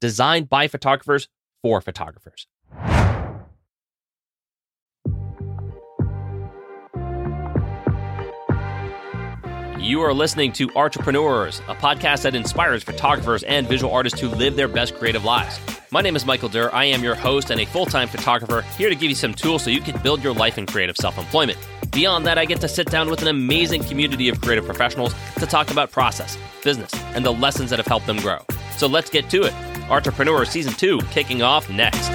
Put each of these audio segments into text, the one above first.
designed by photographers for photographers. You are listening to Entrephotoneurs, a podcast that inspires photographers and visual artists to live their best creative lives. My name is Michael Durr. I am your host and a full time photographer, here to give you some tools so you can build your life in creative self employment. Beyond that, I get to sit down with an amazing community of creative professionals to talk about process, business, and the lessons that have helped them grow. So let's get to it. Entrephotoneur Season 2 kicking off next.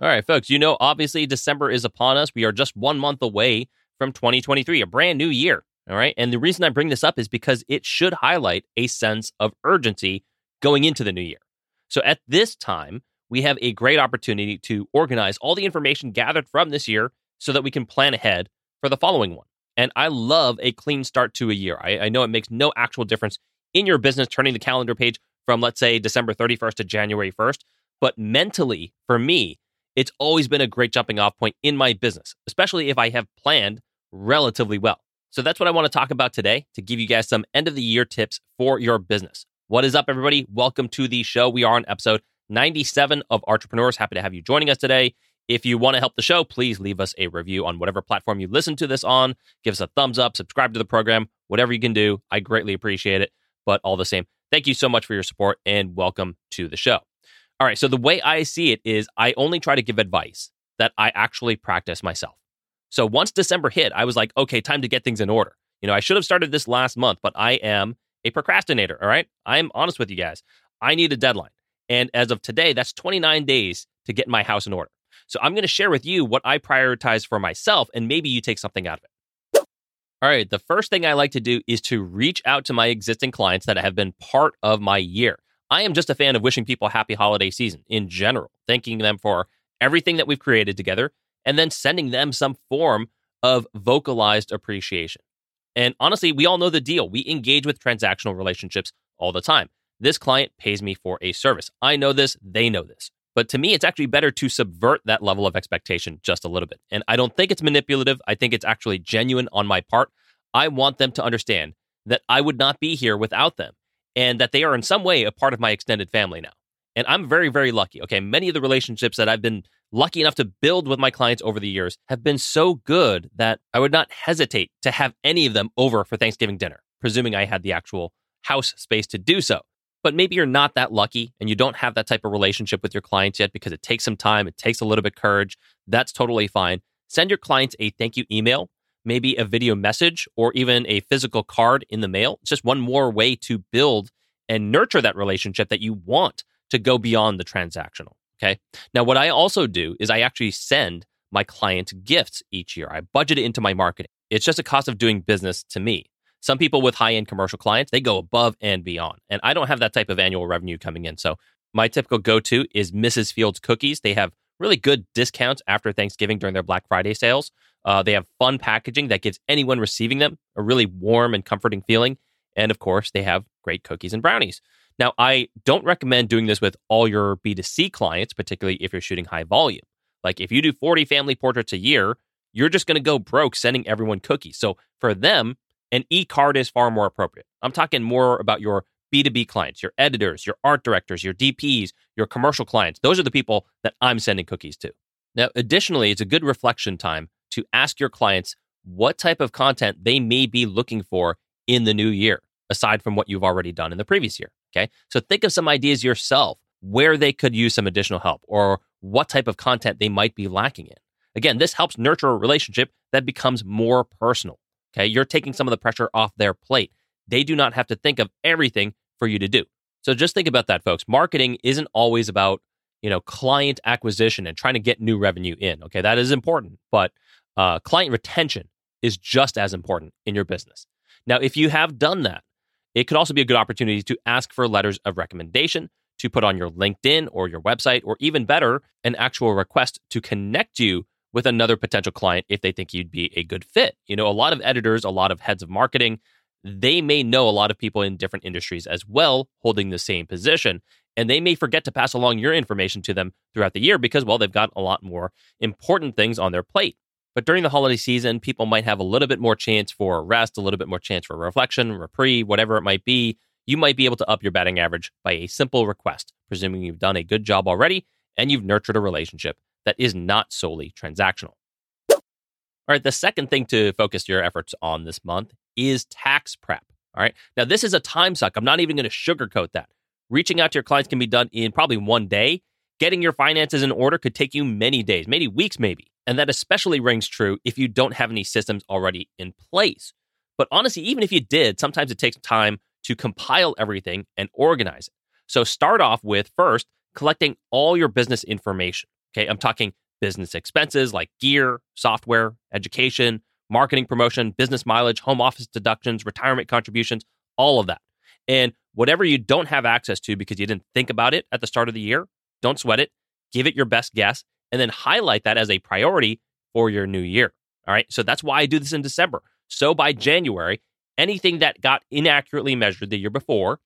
All right, folks, you know, obviously December is upon us. We are just one month away from 2023, a brand new year. All right. And the reason I bring this up is because it should highlight a sense of urgency going into the new year. So at this time, we have a great opportunity to organize all the information gathered from this year so that we can plan ahead for the following one. And I love a clean start to a year. I, I know it makes no actual difference in your business turning the calendar page from, let's say, December 31st to January 1st. But mentally, for me, it's always been a great jumping off point in my business, especially if I have planned relatively well. So that's what I want to talk about today to give you guys some end of the year tips for your business. What is up, everybody? Welcome to the show. We are on episode 97 of Entrephotoneurs. Happy to have you joining us today. If you want to help the show, please leave us a review on whatever platform you listen to this on. Give us a thumbs up, subscribe to the program, whatever you can do. I greatly appreciate it. But all the same, thank you so much for your support and welcome to the show. All right. So the way I see it is I only try to give advice that I actually practice myself. So once December hit, I was like, okay, time to get things in order. You know, I should have started this last month, but I am a procrastinator. All right. I'm honest with you guys. I need a deadline. And as of today, that's 29 days to get my house in order. So I'm going to share with you what I prioritize for myself, and maybe you take something out of it. All right. The first thing I like to do is to reach out to my existing clients that have been part of my year. I am just a fan of wishing people a happy holiday season in general, thanking them for everything that we've created together, and then sending them some form of vocalized appreciation. And honestly, we all know the deal. We engage with transactional relationships all the time. This client pays me for a service. I know this, they know this. But to me, it's actually better to subvert that level of expectation just a little bit. And I don't think it's manipulative. I think it's actually genuine on my part. I want them to understand that I would not be here without them and that they are in some way a part of my extended family now. And I'm very, very lucky. Okay. Many of the relationships that I've been lucky enough to build with my clients over the years have been so good that I would not hesitate to have any of them over for Thanksgiving dinner, presuming I had the actual house space to do so. But maybe you're not that lucky and you don't have that type of relationship with your clients yet because it takes some time, it takes a little bit of courage. That's totally fine. Send your clients a thank you email maybe a video message or even a physical card in the mail. It's just one more way to build and nurture that relationship that you want to go beyond the transactional. Okay. Now, what I also do is I actually send my clients gifts each year. I budget it into my marketing. It's just a cost of doing business to me. Some people with high end commercial clients, they go above and beyond. And I don't have that type of annual revenue coming in. So my typical go to is Mrs. Fields Cookies. They have really good discounts after Thanksgiving during their Black Friday sales. Uh, they have fun packaging that gives anyone receiving them a really warm and comforting feeling. And of course, they have great cookies and brownies. Now, I don't recommend doing this with all your B2C clients, particularly if you're shooting high volume. Like if you do 40 family portraits a year, you're just going to go broke sending everyone cookies. So for them, an e card is far more appropriate. I'm talking more about your B2B clients, your editors, your art directors, your DPs, your commercial clients. Those are the people that I'm sending cookies to. Now, additionally, it's a good reflection time to ask your clients what type of content they may be looking for in the new year, aside from what you've already done in the previous year. Okay. So think of some ideas yourself where they could use some additional help or what type of content they might be lacking in. Again, this helps nurture a relationship that becomes more personal. Okay. You're taking some of the pressure off their plate. They do not have to think of everything for you to do. So just think about that, folks. Marketing isn't always about, you know, client acquisition and trying to get new revenue in. Okay. That is important, but uh, client retention is just as important in your business. Now, if you have done that, it could also be a good opportunity to ask for letters of recommendation to put on your LinkedIn or your website, or even better, an actual request to connect you with another potential client if they think you'd be a good fit. You know, a lot of editors, a lot of heads of marketing, they may know a lot of people in different industries as well holding the same position. And they may forget to pass along your information to them throughout the year because, well, they've got a lot more important things on their plate. But during the holiday season, people might have a little bit more chance for rest, a little bit more chance for reflection, reprieve, whatever it might be. You might be able to up your batting average by a simple request, presuming you've done a good job already and you've nurtured a relationship that is not solely transactional. All right, the second thing to focus your efforts on this month is tax prep. All right, now this is a time suck. I'm not even going to sugarcoat that. Reaching out to your clients can be done in probably one day. Getting your finances in order could take you many days, maybe weeks, maybe. And that especially rings true if you don't have any systems already in place. But honestly, even if you did, sometimes it takes time to compile everything and organize it. So start off with first collecting all your business information. Okay, I'm talking business expenses like gear, software, education, marketing promotion, business mileage, home office deductions, retirement contributions, all of that. And whatever you don't have access to because you didn't think about it at the start of the year, don't sweat it. Give it your best guess and then highlight that as a priority for your new year. All right. So that's why I do this in December. So by January, anything that got inaccurately measured the year before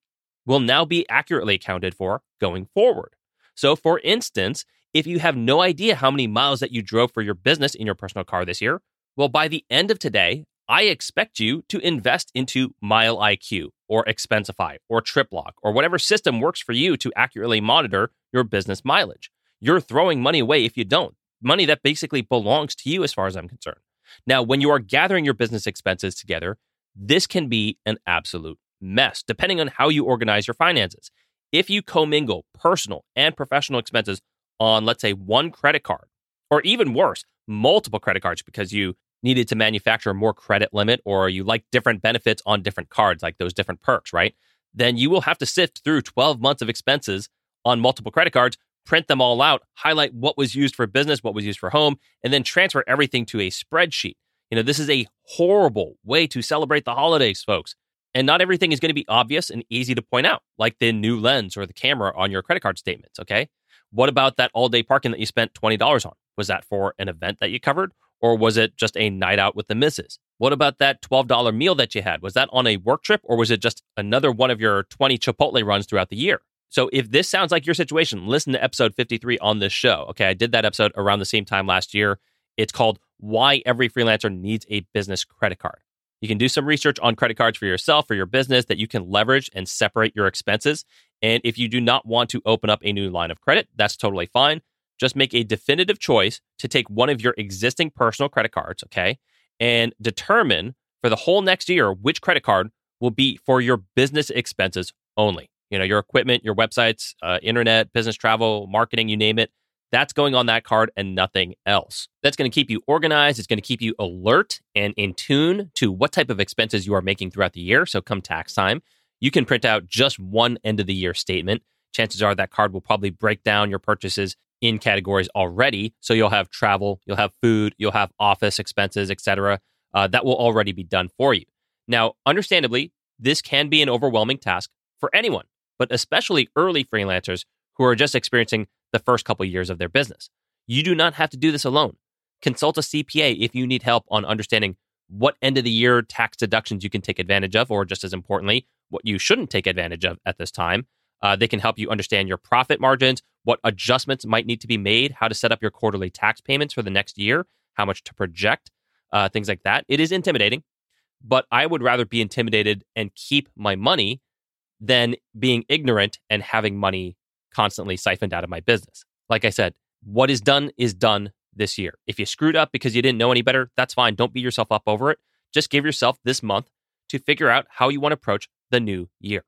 will now be accurately accounted for going forward. So, for instance, if you have no idea how many miles that you drove for your business in your personal car this year, well, by the end of today, I expect you to invest into Mile IQ or Expensify or TripLog or whatever system works for you to accurately monitor your business mileage. You're throwing money away if you don't. Money that basically belongs to you, as far as I'm concerned. Now, when you are gathering your business expenses together, this can be an absolute mess, depending on how you organize your finances. If you commingle personal and professional expenses on, let's say, one credit card, or even worse, multiple credit cards because you needed to manufacture more credit limit or you like different benefits on different cards, like those different perks, right? Then you will have to sift through 12 months of expenses on multiple credit cards print them all out, highlight what was used for business, what was used for home, and then transfer everything to a spreadsheet. You know, this is a horrible way to celebrate the holidays, folks. And not everything is going to be obvious and easy to point out, like the new lens or the camera on your credit card statements, okay? What about that all day parking that you spent $20 on? Was that for an event that you covered? Or was it just a night out with the missus? What about that $12 meal that you had? Was that on a work trip or was it just another one of your 20 Chipotle runs throughout the year? So if this sounds like your situation, listen to episode 53 on this show. Okay, I did that episode around the same time last year. It's called Why Every Freelancer Needs a Business Credit Card. You can do some research on credit cards for yourself, for your business that you can leverage and separate your expenses. And if you do not want to open up a new line of credit, that's totally fine. Just make a definitive choice to take one of your existing personal credit cards, okay, and determine for the whole next year which credit card will be for your business expenses only you know, your equipment, your websites, uh, internet, business travel, marketing, you name it. That's going on that card and nothing else. That's going to keep you organized. It's going to keep you alert and in tune to what type of expenses you are making throughout the year. So, come tax time, you can print out just one end of the year statement. Chances are that card will probably break down your purchases in categories already. So, you'll have travel, you'll have food, you'll have office expenses, etc. Uh, that will already be done for you. Now, understandably, this can be an overwhelming task for anyone but especially early freelancers who are just experiencing the first couple years of their business. You do not have to do this alone. Consult a CPA if you need help on understanding what end of the year tax deductions you can take advantage of, or just as importantly, what you shouldn't take advantage of at this time. Uh, they can help you understand your profit margins, what adjustments might need to be made, how to set up your quarterly tax payments for the next year, how much to project, uh, things like that. It is intimidating, but I would rather be intimidated and keep my money than being ignorant and having money constantly siphoned out of my business. Like I said, what is done is done this year. If you screwed up because you didn't know any better, that's fine. Don't beat yourself up over it. Just give yourself this month to figure out how you want to approach the new year.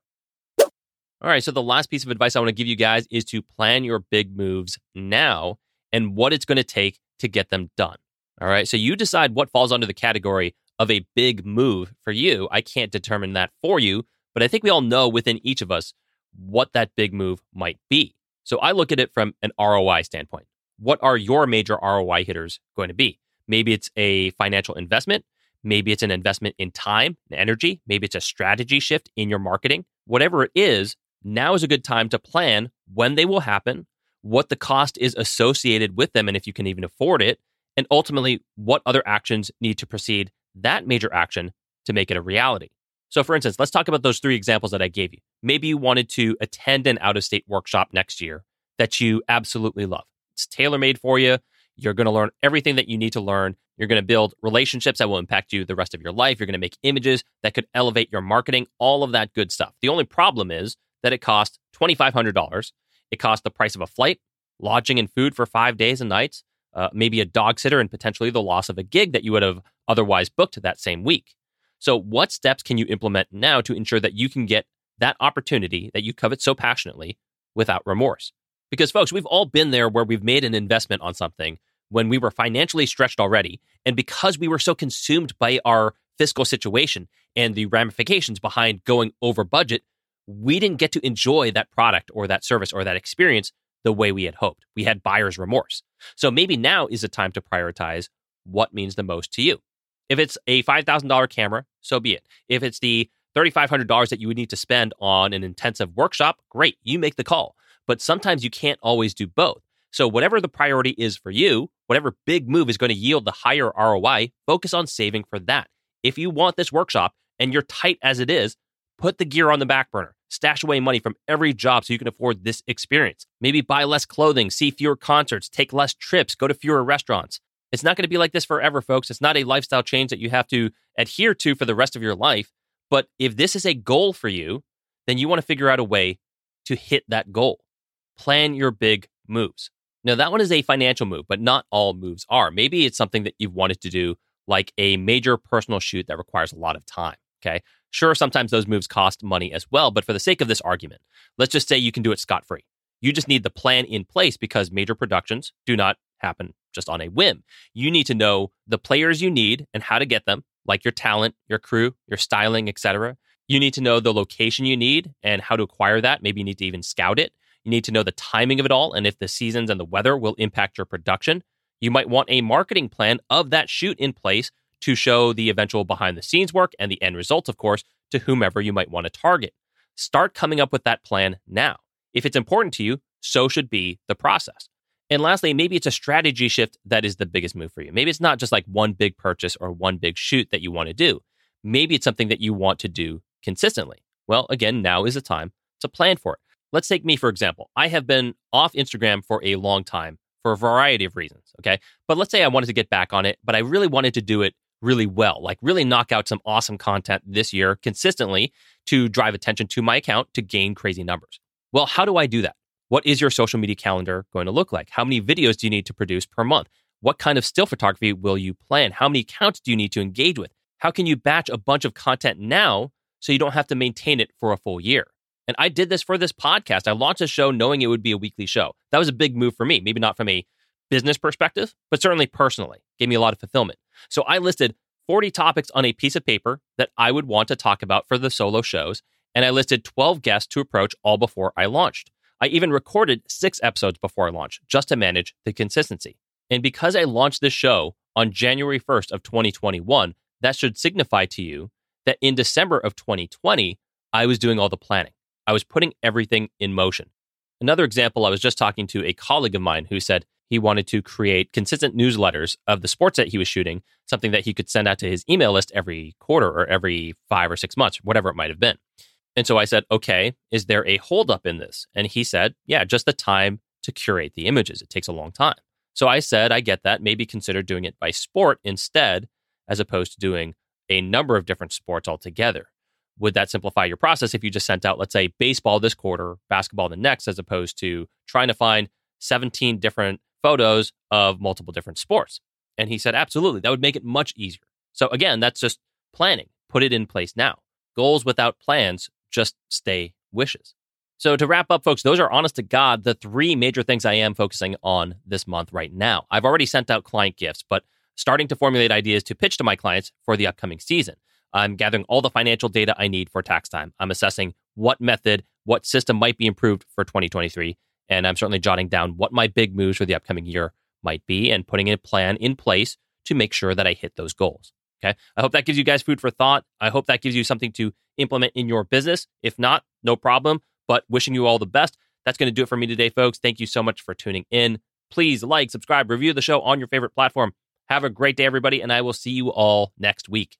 All right, so the last piece of advice I want to give you guys is to plan your big moves now and what it's going to take to get them done. All right, so you decide what falls under the category of a big move for you. I can't determine that for you, but I think we all know within each of us what that big move might be. So I look at it from an ROI standpoint. What are your major ROI hitters going to be? Maybe it's a financial investment. Maybe it's an investment in time and energy. Maybe it's a strategy shift in your marketing. Whatever it is, now is a good time to plan when they will happen, what the cost is associated with them, and if you can even afford it, and ultimately what other actions need to precede that major action to make it a reality. So, for instance, let's talk about those three examples that I gave you. Maybe you wanted to attend an out of state workshop next year that you absolutely love. It's tailor made for you. You're going to learn everything that you need to learn. You're going to build relationships that will impact you the rest of your life. You're going to make images that could elevate your marketing, all of that good stuff. The only problem is that it costs $2,500. It costs the price of a flight, lodging, and food for five days and nights, uh, maybe a dog sitter, and potentially the loss of a gig that you would have otherwise booked that same week. So, what steps can you implement now to ensure that you can get that opportunity that you covet so passionately without remorse? Because, folks, we've all been there where we've made an investment on something when we were financially stretched already. And because we were so consumed by our fiscal situation and the ramifications behind going over budget, we didn't get to enjoy that product or that service or that experience the way we had hoped. We had buyer's remorse. So maybe now is the time to prioritize what means the most to you. If it's a $5,000 camera, so be it. If it's the $3,500 that you would need to spend on an intensive workshop, great, you make the call. But sometimes you can't always do both. So, whatever the priority is for you, whatever big move is going to yield the higher ROI, focus on saving for that. If you want this workshop and you're tight as it is, put the gear on the back burner. Stash away money from every job so you can afford this experience. Maybe buy less clothing, see fewer concerts, take less trips, go to fewer restaurants. It's not going to be like this forever, folks. It's not a lifestyle change that you have to adhere to for the rest of your life. But if this is a goal for you, then you want to figure out a way to hit that goal. Plan your big moves. Now, that one is a financial move, but not all moves are. Maybe it's something that you've wanted to do, like a major personal shoot that requires a lot of time. Okay. Sure, sometimes those moves cost money as well, but for the sake of this argument, let's just say you can do it scot free. You just need the plan in place because major productions do not happen just on a whim. You need to know the players you need and how to get them, like your talent, your crew, your styling, etc. You need to know the location you need and how to acquire that. Maybe you need to even scout it. You need to know the timing of it all and if the seasons and the weather will impact your production. You might want a marketing plan of that shoot in place to show the eventual behind the scenes work and the end results, of course, to whomever you might want to target. Start coming up with that plan now. If it's important to you, so should be the process. And lastly, maybe it's a strategy shift that is the biggest move for you. Maybe it's not just like one big purchase or one big shoot that you want to do. Maybe it's something that you want to do consistently. Well, again, now is the time to plan for it. Let's take me, for example. I have been off Instagram for a long time for a variety of reasons. Okay. But let's say I wanted to get back on it, but I really wanted to do it really well, like really knock out some awesome content this year consistently to drive attention to my account to gain crazy numbers. Well, how do I do that? What is your social media calendar going to look like? How many videos do you need to produce per month? What kind of still photography will you plan? How many accounts do you need to engage with? How can you batch a bunch of content now so you don't have to maintain it for a full year? And I did this for this podcast. I launched a show knowing it would be a weekly show. That was a big move for me, maybe not from a business perspective, but certainly personally. Gave me a lot of fulfillment. So I listed 40 topics on a piece of paper that I would want to talk about for the solo shows, and I listed 12 guests to approach all before I launched. I even recorded six episodes before I launched just to manage the consistency. And because I launched this show on January 1st of 2021, that should signify to you that in December of 2020, I was doing all the planning. I was putting everything in motion. Another example, I was just talking to a colleague of mine who said he wanted to create consistent newsletters of the sports that he was shooting, something that he could send out to his email list every quarter or every five or six months, whatever it might have been. And so I said, okay, is there a holdup in this? And he said, yeah, just the time to curate the images. It takes a long time. So I said, I get that. Maybe consider doing it by sport instead, as opposed to doing a number of different sports altogether. Would that simplify your process if you just sent out, let's say, baseball this quarter, basketball the next, as opposed to trying to find 17 different photos of multiple different sports? And he said, absolutely. That would make it much easier. So again, that's just planning. Put it in place now. Goals without plans just stay wishes. So, to wrap up, folks, those are honest to God the three major things I am focusing on this month right now. I've already sent out client gifts, but starting to formulate ideas to pitch to my clients for the upcoming season. I'm gathering all the financial data I need for tax time. I'm assessing what method, what system might be improved for 2023. And I'm certainly jotting down what my big moves for the upcoming year might be and putting a plan in place to make sure that I hit those goals. Okay. I hope that gives you guys food for thought. I hope that gives you something to implement in your business. If not, no problem. But wishing you all the best. That's going to do it for me today, folks. Thank you so much for tuning in. Please like, subscribe, review the show on your favorite platform. Have a great day, everybody, and I will see you all next week.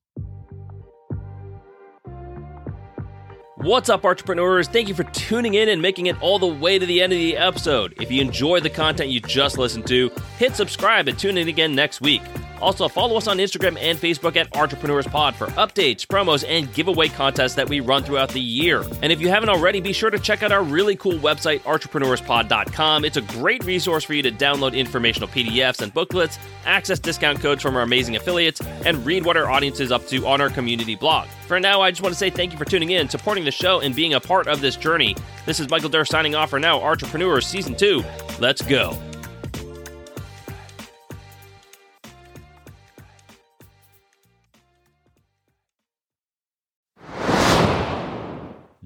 What's up, entrepreneurs? Thank you for tuning in and making it all the way to the end of the episode. If you enjoy the content you just listened to, hit subscribe and tune in again next week. Also, follow us on Instagram and Facebook at Entrephotoneurs Pod for updates, promos, and giveaway contests that we run throughout the year. And if you haven't already, be sure to check out our really cool website, entrephotoneurspod.com. It's a great resource for you to download informational PDFs and booklets, access discount codes from our amazing affiliates, and read what our audience is up to on our community blog. For now, I just want to say thank you for tuning in, supporting the show, and being a part of this journey. This is Michael Durr signing off for now, Entrephotoneurs Season 2. Let's go.